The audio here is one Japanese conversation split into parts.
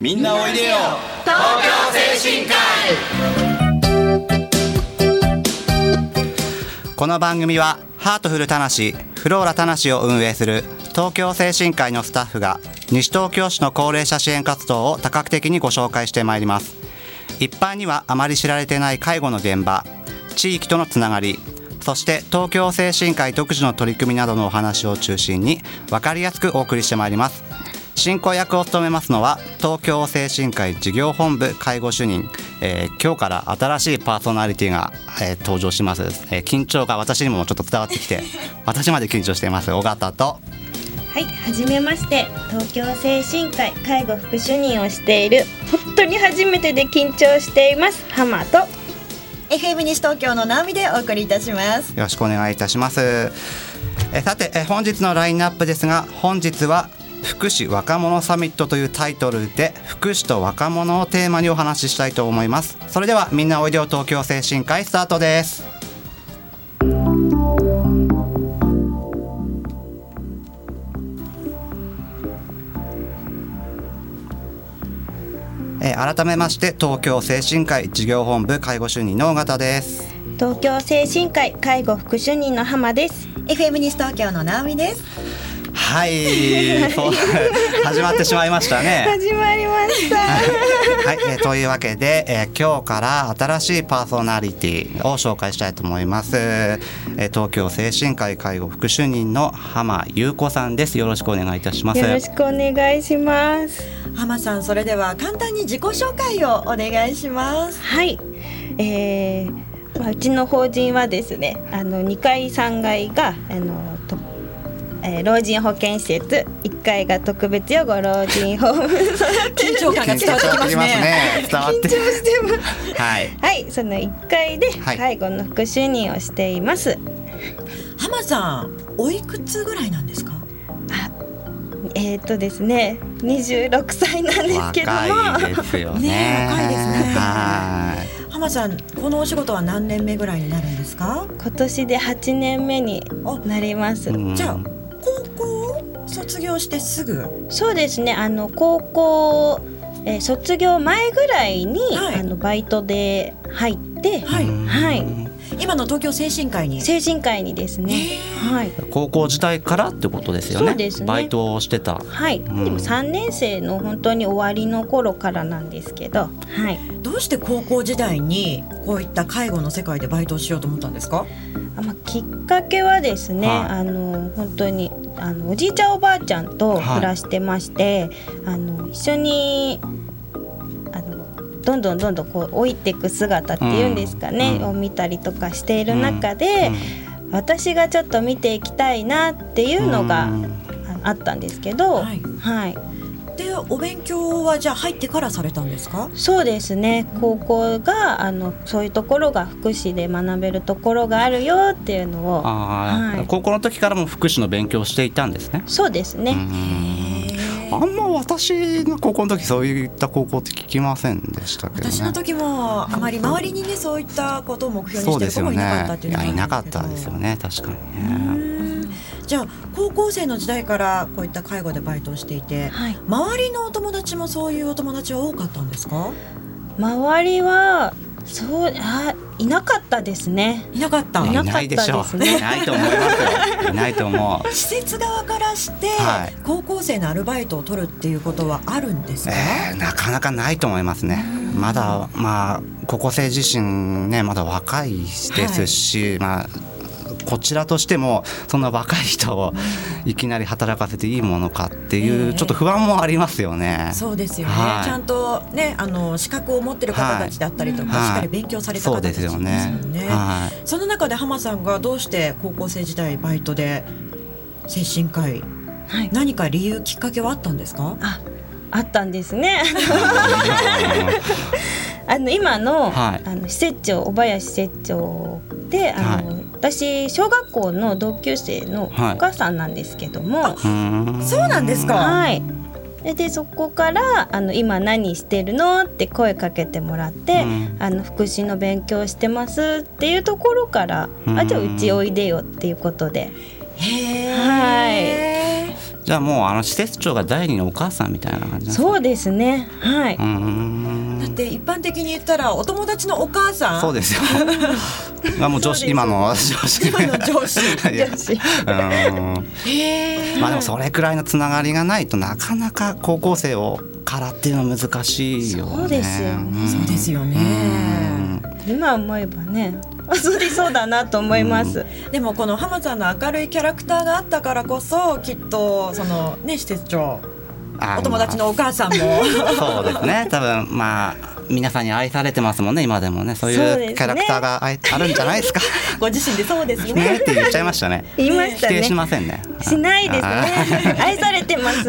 みんなおいでよ。東京精神科医。この番組はハートフルたなしフローラたなしを運営する東京精神科医のスタッフが西東京市の高齢者支援活動を多角的にご紹介してまいります。一般にはあまり知られていない介護の現場地域とのつながりそして東京精神科医独自の取り組みなどのお話を中心に分かりやすくお送りしてまいります進行役を務めますのは東京精神科医事業本部介護主任、えー、今日から新しいパーソナリティが、えー、登場します、えー、緊張が私にもちょっと伝わってきて 私まで緊張しています。尾形と。はい、はじめまして。東京精神科医介護副主任をしている本当に初めてで緊張しています。浜と。FM 西東京の直美でお送りいたします。よろしくお願いいたします。えさてえ本日のラインナップですが本日は福祉若者サミットというタイトルで福祉と若者をテーマにお話ししたいと思います。それではみんなおいでよ東京精神科医スタートです。え改めまして東京精神科医事業本部介護主任の尾形です。東京精神科医介護副主任の浜です。FM 西東京の直美ですはい、そう始まってしまいましたね。始まりました。はい、えー、というわけで、えー、今日から新しいパーソナリティを紹介したいと思います。えー、東京精神科医介護副主任の浜優子さんです。よろしくお願いいたします。よろしくお願いします。浜さん、それでは簡単に自己紹介をお願いします。はい、えー。まあ、うちの法人はですねあの2階3階があのえー、老人保健施設1階が特別養護老人ホーム。緊張感が伝わってきますね。伝わって緊張してます。はい、はい、その1階で介護の副主任をしています、はい、浜さんおいくつぐらいなんですか？あえっ、ー、とですね26歳なんですけども。若いですよね。ね若いですね。はい。浜さんこのお仕事は何年目ぐらいになるんですか？今年で8年目になります。じゃあ卒業してすぐ？そうですね。あの高校、えー、卒業前ぐらいに、はい、あのバイトで入ってはい、はい今の東京精神科医に？精神科医にですね、はい、高校時代からってことですよね？そうですね。バイトをしてた。はい、うん、でも3年生の本当に終わりの頃からなんですけど、はい、どうして高校時代にこういった介護の世界でバイトをしようと思ったんですか？あ、まあ、きっかけはですね、はい、あの本当にあのおじいちゃんおばあちゃんと暮らしてまして、はい、あの一緒にどんどんどんどんこう老いていく姿っていうんですかね、うん、を見たりとかしている中で、うん、私がちょっと見ていきたいなっていうのがあったんですけど、はい、はい、でお勉強はじゃあ入ってからされたんですか？そうですね。高校があのそういうところが福祉で学べるところがあるよっていうのを、はい、高校の時からも福祉の勉強していたんですね。そうですねあんま私の高校の時そういった高校って聞きませんでしたけど、ね、私の時もあまり周りにねそういったことを目標にしてる子もいなかったっていうのは、ね、いなかったですよね確かにね。じゃあ高校生の時代からこういった介護でバイトをしていて、はい、周りのお友達もそういうお友達は多かったんですか？周りはそうあいなかったですね。いなかった？いなかったですね。いないと思いますよ。いないと思う。施設側からして、はい、高校生のアルバイトを取るっていうことはあるんですか？えー、なかなかないと思いますね。まだまあ高校生自身ねまだ若いですし、はい、まあこちらとしてもそんな若い人をいきなり働かせていいものかっていうちょっと不安もありますよね。そうですよね、はい、ちゃんとねあの資格を持ってる方たちだったりとか、はい、しっかり勉強された方たちですよね。そね。はい、その中で浜さんがどうして高校生時代バイトで精神科医、はい、何か理由きっかけはあったんですか？ああったんですね。あの今の,、はい、あの施設長小林施設長であの、はい、私小学校の同級生のお母さんなんですけども、はい、そうなんですか。はい。でそこからあの今何してるのって声かけてもらって、うん、あの福祉の勉強してますっていうところから、あじゃあうちおいでよっていうことで。へはいじゃあもうあの施設長が第二のお母さんみたいな感じそうですね。はい。だって一般的に言ったらお友達のお母さん。そうですよ。あもう上司今の上司今の上司上司まあでもそれくらいのつながりがないとなかなか高校生をからっていうのは難しいよね。そうですよね、そうですよね今思えばねそうでそうだなと思います、うん、でもこの浜さんの明るいキャラクターがあったからこそきっとそのね施設長お友達のお母さんも。そうですね。多分まあ皆さんに愛されてますもんね今でもね。そういうキャラクターがあ,、あるんじゃないですか。ご自身でそうですね。ねって言っちゃいましたね。言いましたね。否定しませんね。しないですね。愛されてます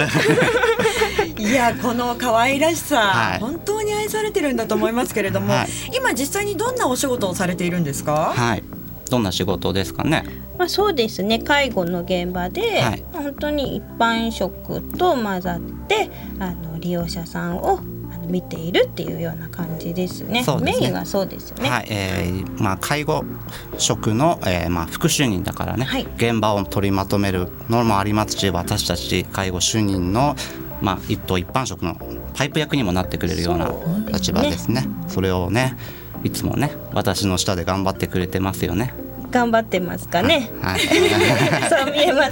いやこの可愛らしさ、はい、本当に愛されてるんだと思いますけれども、はい、今実際にどんなお仕事をされているんですか？はい。どんな仕事ですかね？まあ、そうですね。介護の現場で、はい、本当に一般職と混ざってあの利用者さんを見ているっていうような感じですね。すね。メインがそうですよね。はい、えー、まあ介護職の、えー、まあ副主任だからね、はい、現場を取りまとめるのもありますし、私たち介護主任のまあ一等一般職のパイプ役にもなってくれるような立場ですね。そ、ね、れをね、いつもね私の下で頑張ってくれてますよね。頑張ってますかね。はい、そう見えます。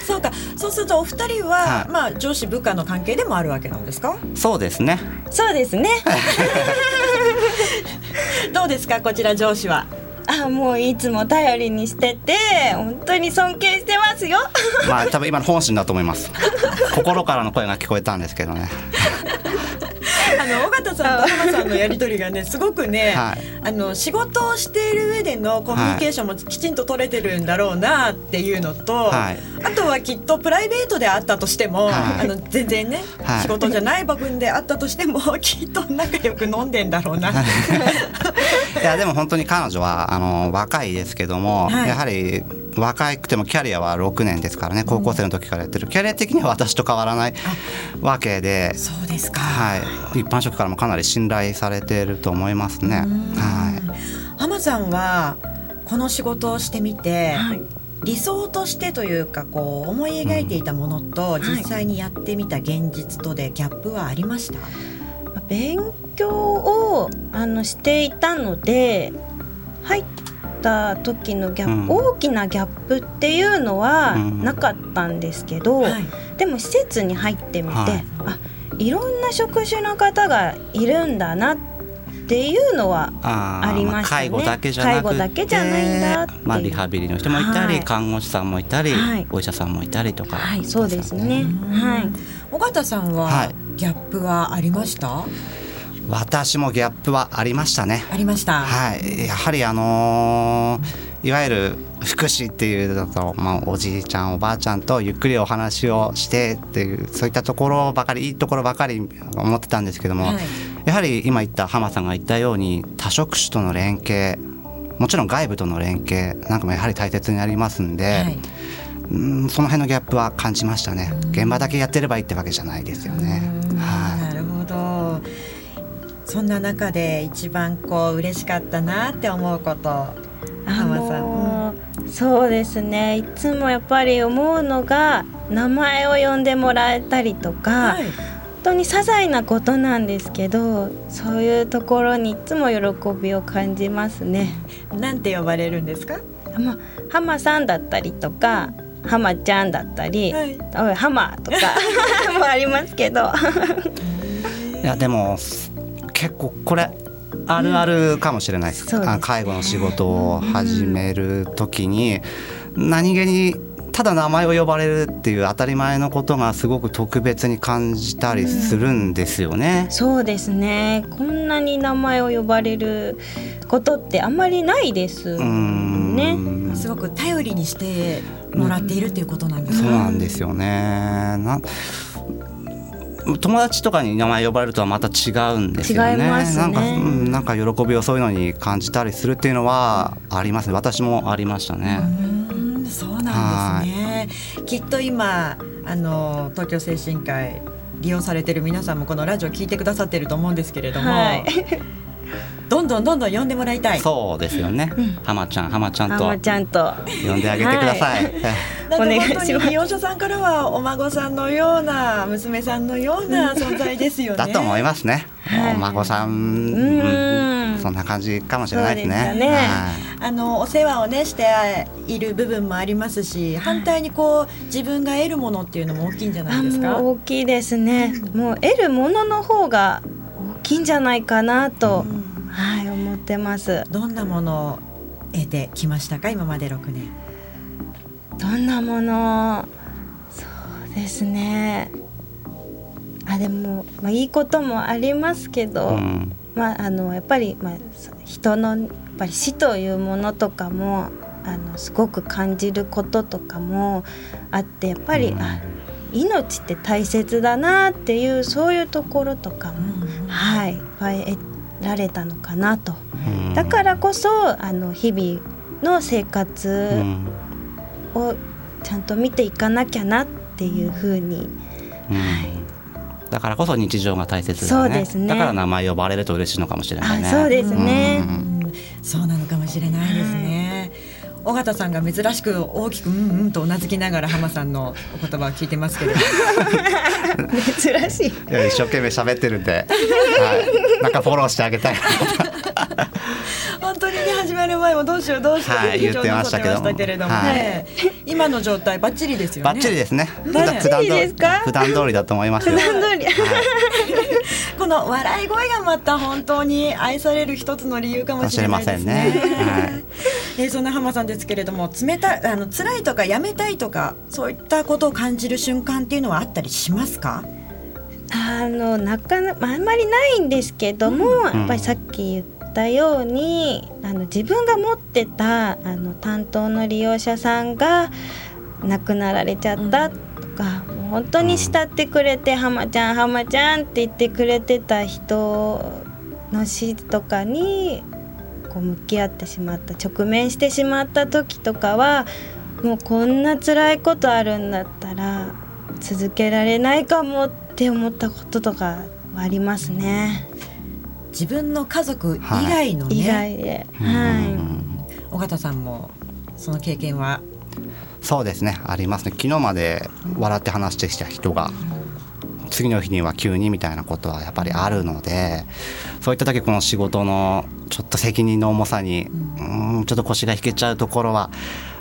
そうか、そうするとお二人は、はい、まあ上司部下の関係でもあるわけなんですか？そうですね。そうですね。どうですか、こちら上司は？あもういつも頼りにしてて本当に尊敬してますよ。まあ多分今の本心だと思います。心からの声が聞こえたんですけどね。の尾形さんと浜さんのやり取りがねすごくね、はい、あの仕事をしている上でのコミュニケーションもきちんと取れてるんだろうなっていうのと、はい、あとはきっとプライベートであったとしても、はい、あの全然ね、仕事じゃない部分であったとしてもきっと仲良く飲んでんだろうな。い。やでも本当に彼女はあの若いですけども、やはり若くてもキャリアは6年ですからね高校生の時からやってる、キャリア的には私と変わらないわけでそうですか、はい、一般職からもかなり信頼されていると思いますね。はい、浜さんはこの仕事をしてみて、はい、理想としてというかこう思い描いていたものと実際にやってみた現実とでギャップはありました、はい、勉強をあのしていたので入った時のギャップ、うん、大きなギャップっていうのはなかったんですけど、うんはい、でも施設に入ってみて、はい、あいろんな職種の方がいるんだなっていうのはありましたね。介護だけじゃ介護だけじゃないんだまあリハビリの人もいたり、はい、看護師さんもいたり、はい、お医者さんもいたりとか、はい、そうですね。はい。尾形さんはギャップはありました？私もギャップはありましたね。ありました。はい、やはりあのー、いわゆる福祉っていうだと、まあ、おじいちゃんおばあちゃんとゆっくりお話をしてっていうそういったところばかりいいところばかり思ってたんですけども、はい、やはり今言った浜さんが言ったように多職種との連携もちろん外部との連携なんかもやはり大切になりますんで。はいうんその辺のギャップは感じましたね現場だけやってればいいってわけじゃないですよね。はい、そんな中で一番こう嬉しかったなって思うこと。浜さん、うん、そうですね。いつもやっぱり思うのが名前を呼んでもらえたりとか、はい、本当に些細なことなんですけどそういうところにいつも喜びを感じますね。なんて呼ばれるんですか？まあ、浜さんだったりとか浜ちゃんだったり、はい、おい浜とか もありますけど。いやでも結構これあるあるかもしれないです,、うん、介護の仕事を始める時に何気にただ名前を呼ばれるっていう当たり前のことがすごく特別に感じたりするんですよね。うん、そうですねこんなに名前を呼ばれることってあんまりないですね。すごく頼りにしてもらっているっていうことなんですね。そうなんですよね。な友達とかに名前呼ばれるとはまた違うんですよね。ねなんか、うん、なんか喜びをそういうのに感じたりするっていうのはありますね。私もありましたね。うそうなんですね。きっと今あの東京精神科医利用されてる皆さんもこのラジオ聞いてくださってると思うんですけれども。はいどんどんどんどん呼んでもらいたい。そうですよね、うん、浜ちゃん浜ちゃんと。浜ちゃんと。呼んであげてください、はい。なんか本当に利用者さんからはお孫さんのような娘さんのような存在ですよね。だと思いますね。はい、お孫さん、うん、そんな感じかもしれないですね。すね。はい、あのお世話をねしている部分もありますし、反対にこう自分が得るものっていうのも大きいんじゃないですか？大きいですね。もう得るものの方が大きいんじゃないかなと、はい思ってます。どんなものを得てきましたか？今まで6年。どんなもの？そうですね。あでも、まあ、いいこともありますけど、うん、まあ、あのやっぱり、まあ、人のやっぱり死というものとかもあのすごく感じることとかもあってやっぱり、うん、あ命って大切だなっていうそういうところとかも、うん、はい得られたのかなと、うん、だからこそあの日々の生活をちゃんと見ていかなきゃなっていうふうに、はい。だからこそ日常が大切だ、ね、そうですね。だから名前呼ばれると嬉しいのかもしれないね。そうですね、うん、そうなのかもしれないですね、はい、尾形さんが珍しく大きくうんうんとうなずきながら浜さんのお言葉を聞いてますけど珍しい。い一生懸命喋ってるんで、はい、なんかフォローしてあげたい本当にね始まる前もどうしようどうしよう、はい、言ってましたけれども、はい、今の状態バッチリですよね。バッチリですね。普段普段普段通りだと思います普段通り。はい、この笑い声がまた本当に愛される一つの理由かもしれないですね。ねはい、えー、そんな浜さんですけれども、冷たあの辛いとかやめたいとかそういったことを感じる瞬間っていうのはあったりしますか？あのなかなかあんまりないんですけども、うん、やっぱりさっき言ったたようにあの自分が持ってたあの担当の利用者さんが亡くなられちゃったとか、うん、もう本当に慕ってくれて「浜ちゃん浜ちゃん」って言ってくれてた人の死とかにこう向き合ってしまった直面してしまった時とかはもうこんな辛いことあるんだったら続けられないかもって思ったこととかはありますね。自分の家族以外のね、はい、以外で、はい、尾形さんもその経験は？そうですね。ありますね。昨日まで笑って話してきた人が、次の日には急にみたいなことはやっぱりあるのでそういった時この仕事のちょっと責任の重さにうん。ちょっと腰が引けちゃうところは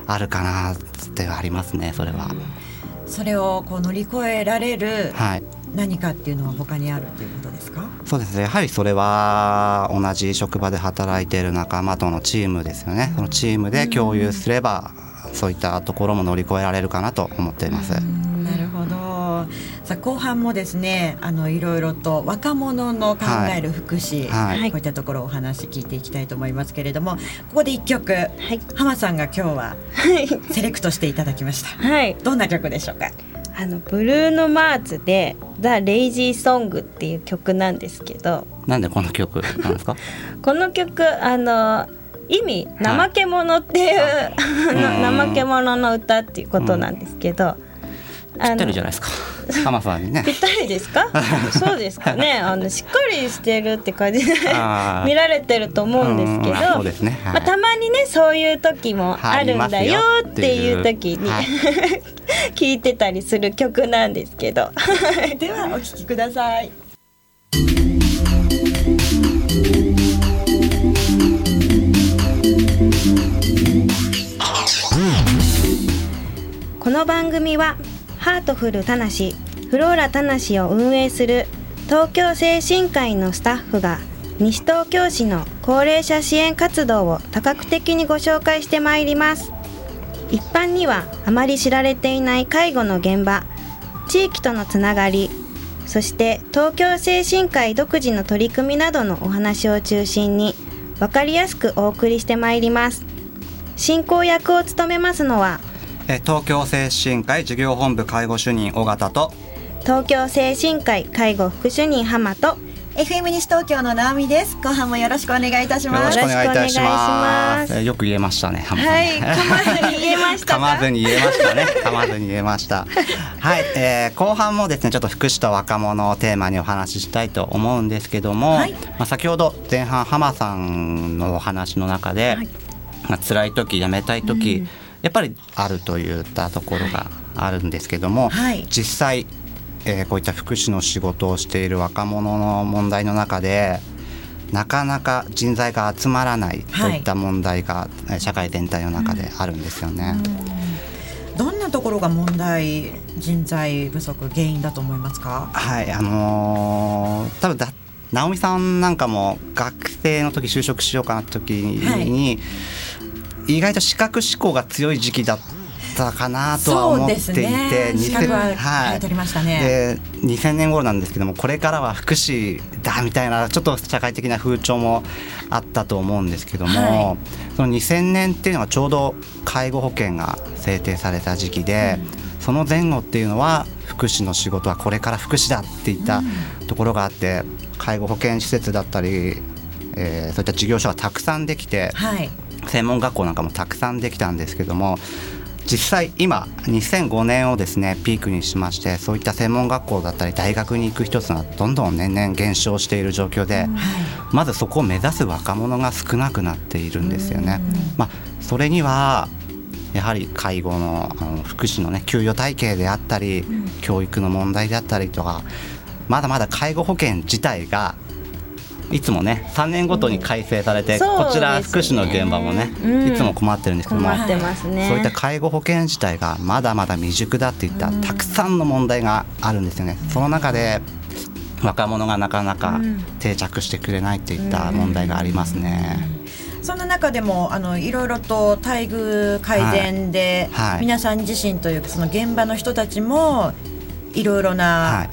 あるかなってありますねそれは。それをこう乗り越えられる何かっていうのは他にあるということですか？そうですね。やはりそれは同じ職場で働いている仲間とのチームですよね、そのチームで共有すれば、そういったところも乗り越えられるかなと思っています。なるほど。さあ後半もですねあのいろいろと若者の考える福祉、はい。はい、こういったところをお話聞いていきたいと思いますけれどもここで一曲、はい、浜さんが今日はセレクトしていただきました、はい、どんな曲でしょうか？あのブルーノ・マーズで「ザ・レイジー・ソング」っていう曲なんですけど。なんでこの曲？なんですか？この曲あの意味「怠け者」っていう、はい、怠け者の歌っていうことなんですけど、ぴったりじゃないですか。浜さんにね。ぴったりですか？そうですかね。あのしっかりしてるって感じで 見られてると思うんですけど。そうですね。まあたまにねそういう時もあるんだよっていう時に聞いてたりする曲なんですけど。ではお聞きください。この番組はハートフルたなしフローラたなしを運営する東京精神科医のスタッフが西東京市の高齢者支援活動を多角的にご紹介してまいります。一般にはあまり知られていない介護の現場地域とのつながりそして東京精神科医独自の取り組みなどのお話を中心に分かりやすくお送りしてまいります。進行役を務めますのは東京精神科医事業本部介護主任尾形と。東京精神科医介護副主任浜と。FM 西東京の直美です。後半もよろしくお願いいたします。よろしくお願いいたします。よく言えましたねはい噛まずに言えました噛まずに言えましたね。噛まずに言えました。はい、えー、後半もですねちょっと福祉と若者をテーマにお話ししたいと思うんですけども、はい、まあ先ほど前半浜さんのお話の中で、はい、まあ辛い時やめたい時、うん、やっぱりあるといったところがあるんですけども、はい、実際えー、こういった福祉の仕事をしている若者の問題の中でなかなか人材が集まらないといった問題が、はい、社会全体の中であるんですよね。どんなところが問題人材不足原因だと思いますか？はいあのー、多分だ直美さんなんかも学生の時就職しようかな時に、はい、意外と資格志向が強い時期だっったかなとは思っていて、ね、2000, はい、で2000年頃なんですけどもこれからは福祉だみたいなちょっと社会的な風潮もあったと思うんですけども、はい、その2000年っていうのはちょうど介護保険が制定された時期で、うん、その前後っていうのは福祉の仕事はこれから福祉だっていったところがあって、介護保険施設だったり、えー、そういった事業所がたくさんできて、はい、専門学校なんかもたくさんできたんですけども実際今2005年をですねピークにしましてそういった専門学校だったり大学に行く人がどんどん年々減少している状況で、まずそこを目指す若者が少なくなっているんですよね。まあ、それにはやはり介護のあの福祉のね給与体系であったり、教育の問題であったりとかまだまだ介護保険自体がいつもね3年ごとに改正されて、こちら福祉の現場もね、いつも困ってるんですけども、そういった介護保険自体がまだまだ未熟だっていったたくさんの問題があるんですよね。その中で若者がなかなか定着してくれないっていった問題がありますね。そんな中でもあのいろいろと待遇改善で、はい。はい、皆さん自身というかその現場の人たちもいろいろな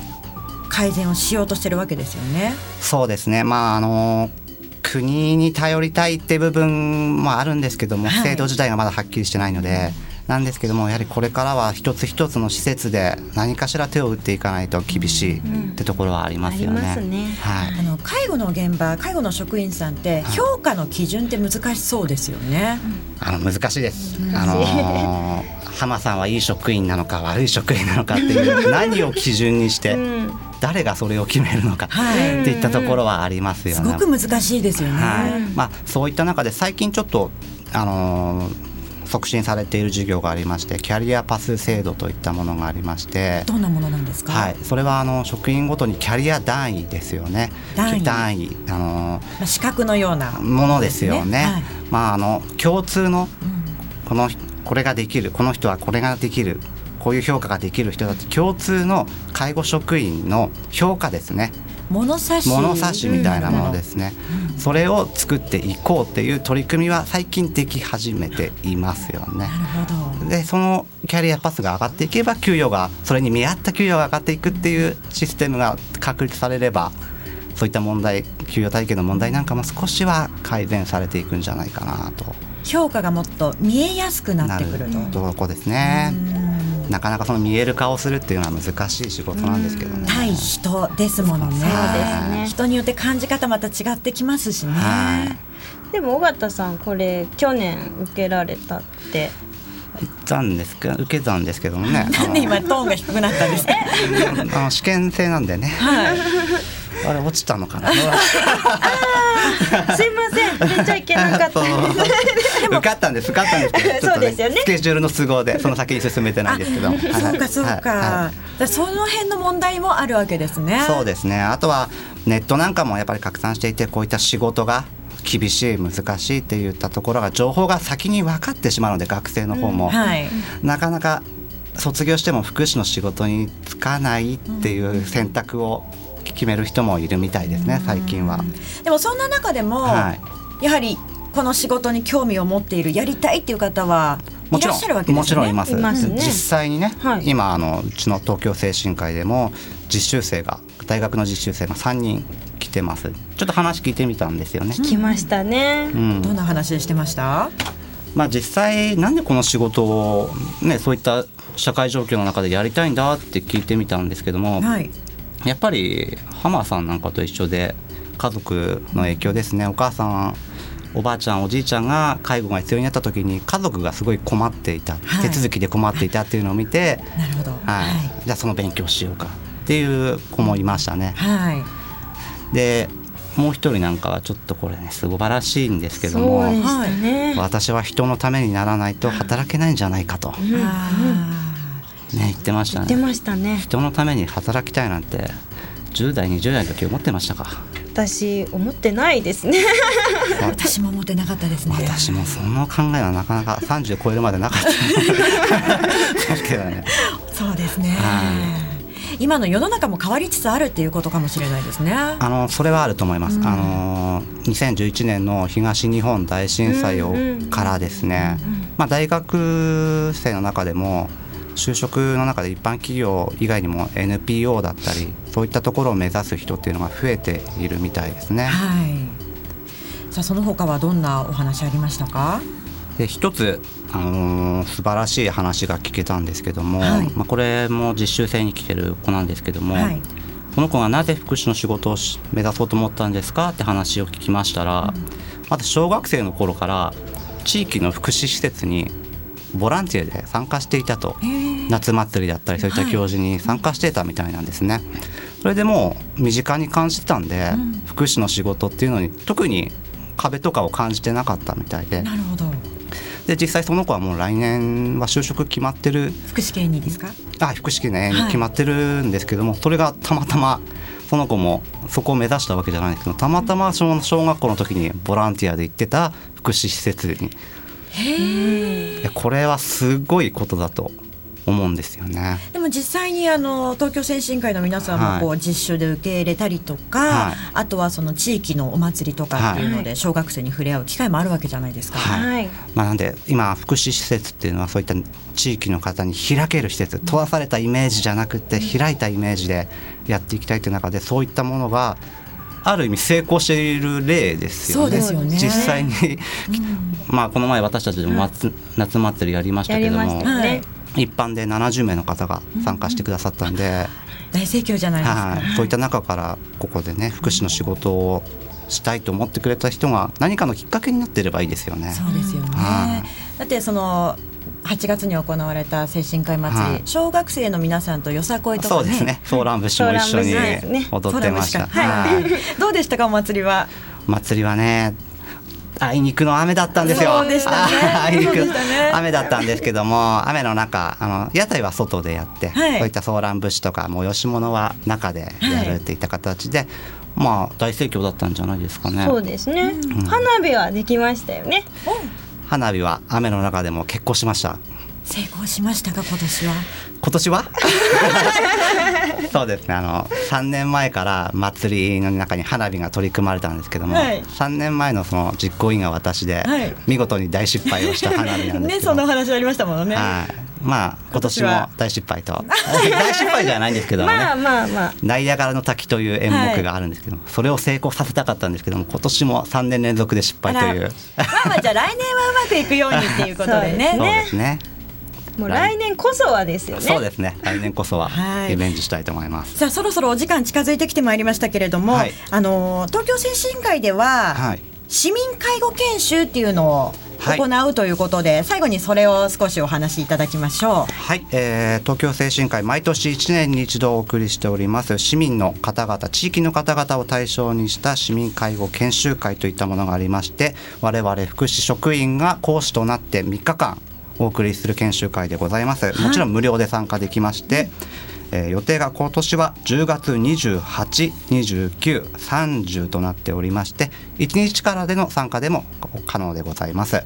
改善をしようとしてるわけですよね。そうですね、まああの国に頼りたいって部分もあるんですけども、はい、制度自体がまだはっきりしてないので。なんですけどもやはりこれからは一つ一つの施設で何かしら手を打っていかないと厳しいってところはありますよね。うんねはい、あの介護の現場介護の職員さんって評価の基準って難しそうですよね。あの難しいです。あの浜さんはいい職員なのか悪い職員なのかっていう 何を基準にして。誰がそれを決めるのかっていったところはありますよね。すごく難しいですよね。はい、まあそういった中で最近ちょっとあのー促進されている事業がありましてキャリアパス制度といったものがありましてどんなものなんですか、はい、それはあの職員ごとにキャリア単位ですよね。単位。あの資格のようなものですよね、はい、まああの共通のこのこれができるこの人はこれができるこういう評価ができる人だって共通の介護職員の評価ですね物差し物差しみたいなものですね、うん、それを作っていこうっていう取り組みは最近でき始めていますよね。でそのキャリアパスが上がっていけば給与がそれに見合った給与が上がっていくっていうシステムが確立されればそういった問題給与体系の問題なんかも少しは改善されていくんじゃないかなと。評価がもっと見えやすくなってくると。こですね。なかなかその見える化をするっていうのは難しい仕事なんですけどね。対人ですものね。そうですね。人によって感じ方また違ってきますしね。でも尾形さんこれ去年受けられたって。言ったんですけど受けたんですけどもね。なんで今トーンが低くなったんですか？あの試験制なんでね。はい。あれ落ちたのかな？すいません、出ちゃいけなかった。受かったんです、受かったんですけど、そうですよね。スケジュールの都合でその先に進めてないですけど。そうかそうか。その辺の問題もあるわけですね。そうですね。あとはネットなんかもやっぱり拡散していて、こういった仕事が厳しい難しいっていったところが情報が先に分かってしまうので学生の方も、うんはい、なかなか卒業しても福祉の仕事に就かないっていう選択を決める人もいるみたいですね、最近は。でもそんな中でも、はい、やはりこの仕事に興味を持っているやりたいっていう方はもちろん、もちろんいます。ますね、実際にね、はい、今あのうちの東京精神科医でも実習生が大学の実習生が3人来てます。ちょっと話聞いてみたんですよね。来ましたね。うん、どんな話してました？まあ実際なんでこの仕事をねそういった社会状況の中でやりたいんだって聞いてみたんですけども、はい、やっぱり浜さんなんかと一緒で家族の影響ですね。お母さんおばあちゃんおじいちゃんが介護が必要になった時に家族がすごい困っていた、はい、手続きで困っていたっていうのを見てなるほど、はい、はい、じゃあその勉強しようかっていう子もいましたね。はい、でもう一人なんかはちょっとこれね素晴らしいんですけども、ね、私は人のためにならないと働けないんじゃないかと、うん、ね言ってましたね。言ってましたね。人のために働きたいなんて10代20代の時思ってましたか？私思ってないですね。私も思ってなかったですね。私もその考えはなかなか30超えるまでなかった。けどね。そうですね、今の世の中も変わりつつあるっていうことかもしれないですね。あのそれはあると思います。うん、あの2011年の東日本大震災をからですね、まあ大学生の中でも就職の中で一般企業以外にも NPO だったりそういったところを目指す人っていうのが増えているみたいですね。はい、さあその他はどんなお話ありましたか？で一つ、あのー、素晴らしい話が聞けたんですけども、はい、まあ、これも実習生に来てる子なんですけども、はい、この子がなぜ福祉の仕事を目指そうと思ったんですかって話を聞きましたら、うん、まず小学生の頃から地域の福祉施設にボランティアで参加していたと。夏祭りだったりそういった行事に参加していたみたいなんですね。それでもう身近に感じてたんで、うん、福祉の仕事っていうのに特に壁とかを感じてなかったみたいで。なるほど。で実際その子はもう来年は就職決まってる。福祉系にですか？あ福祉系ね、決まってるんですけどもそれがたまたまその子もそこを目指したわけじゃないんですけどたまたま小学校の時にボランティアで行ってた福祉施設にこれはすごいことだと思うんですよね。でも実際にあの東京先進会の皆さんもこう、実習で受け入れたりとか、はい、あとはその地域のお祭りとかっていうので小学生に触れ合う機会もあるわけじゃないですか。はい、まあ、なんで今福祉施設っていうのはそういった地域の方に開ける施設閉ざされたイメージじゃなくて開いたイメージでやっていきたいという中でそういったものがある意味成功している例ですよね。よね。実際に、うん、まあこの前私たちでも夏,、夏祭りやりましたけども、ね、一般で70名の方が参加してくださったんで、うん、大盛況じゃないですか、はい、そういった中からここでね福祉の仕事をしたいと思ってくれた人が何かのきっかけになっていればいいですよね。そうですよね、はい、だってその8月に行われた精神科医祭り、はい、小学生の皆さんとよさこいとか、ね、そうですね。ソーラン節も一緒に踊ってました、はい、どうでしたかお祭りは？祭りはねあいにくの雨だったんですよ。そうでしたね。雨だったんですけども、雨の中、あの屋台は外でやって、はい、そういったソーラン節とか催し物は中でやるっていった形で、はい、まあ大盛況だったんじゃないですかね。そうですね。うん、花火はできましたよね。花火は雨の中でも結構しました。成功しましたか今年は？今年は？そうですね。あの3年前から祭りの中に花火が取り組まれたんですけども、はい、3年前のその実行委員が私で、はい、見事に大失敗をした花火なんですけど。ねその話ありましたものね、はい、まあ今年も大失敗と 大失敗じゃないんですけどね。まあまあまあ。ナイアガラの滝という演目があるんですけども、はい、それを成功させたかったんですけども今年も3年連続で失敗という。まあまあじゃあ来年はうまくいくようにっていうことでね。そうですね。もう来年こそはですよね。そうですね。来年こそは リベンジしたいと思います。さあそろそろお時間近づいてきてまいりましたけれども、はい、あの東京精神科医では、はい、市民介護研修っていうのを行うということで、はい、最後にそれを少しお話しいただきましょう。はい、えー、東京精神科医毎年1年に一度お送りしております市民の方々地域の方々を対象にした市民介護研修会といったものがありまして我々福祉職員が講師となって3日間お送りする研修会でございます。もちろん無料で参加できまして、えー、予定が今年は10月28、29、30となっておりまして1日からでの参加でも可能でございます。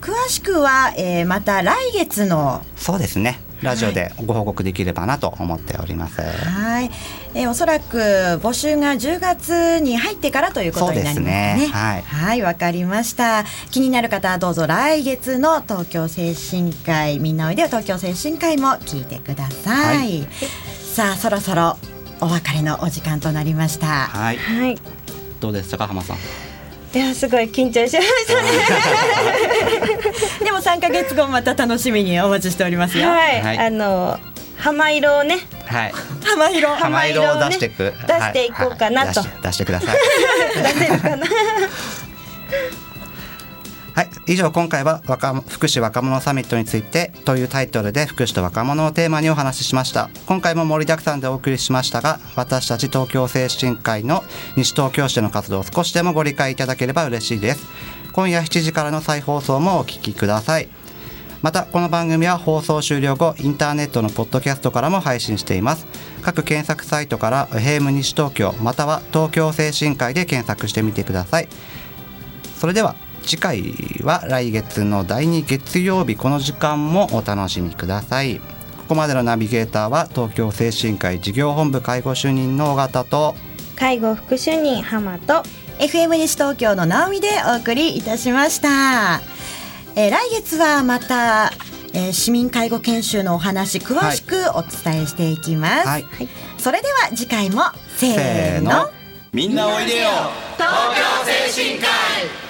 詳しくは、えー、また来月のそうですねラジオでご報告できればなと思っております。はい、えー、おそらく募集が10月に入ってからということになりますね。ねはい、はい、わかりました。気になる方はどうぞ来月の東京精神科医みんなおいでよ東京精神科医も聞いてください。はい、さあそろそろお別れのお時間となりました。はい。はい、どうでしたか浜さん。いやすごい緊張しました。ね でも3か月後また楽しみにお待ちしておりますよ。はい、はい、あの浜色をね。はい。浜色。浜色を出していく、出していこうかなと、出してください。出せるかなはい。以上今回は若福祉若者サミットについてというタイトルで福祉と若者をテーマにお話ししました。今回も盛りだくさんでお送りしましたが私たち東京精神科医の西東京市での活動を少しでもご理解いただければ嬉しいです。今夜7時からの再放送もお聞きください。またこの番組は放送終了後インターネットのポッドキャストからも配信しています。各検索サイトから FM 西東京または東京精神科医で検索してみてください。それでは次回は来月の第2月曜日この時間もお楽しみください。ここまでのナビゲーターは東京精神科医事業本部介護主任の尾形と介護副主任浜と FM 西東京の直美でお送りいたしました、えー、来月はまた、えー、市民介護研修のお話詳しくお伝えしていきます、はい、はい、それでは次回もせーの。みんなおいでよ。東京精神科医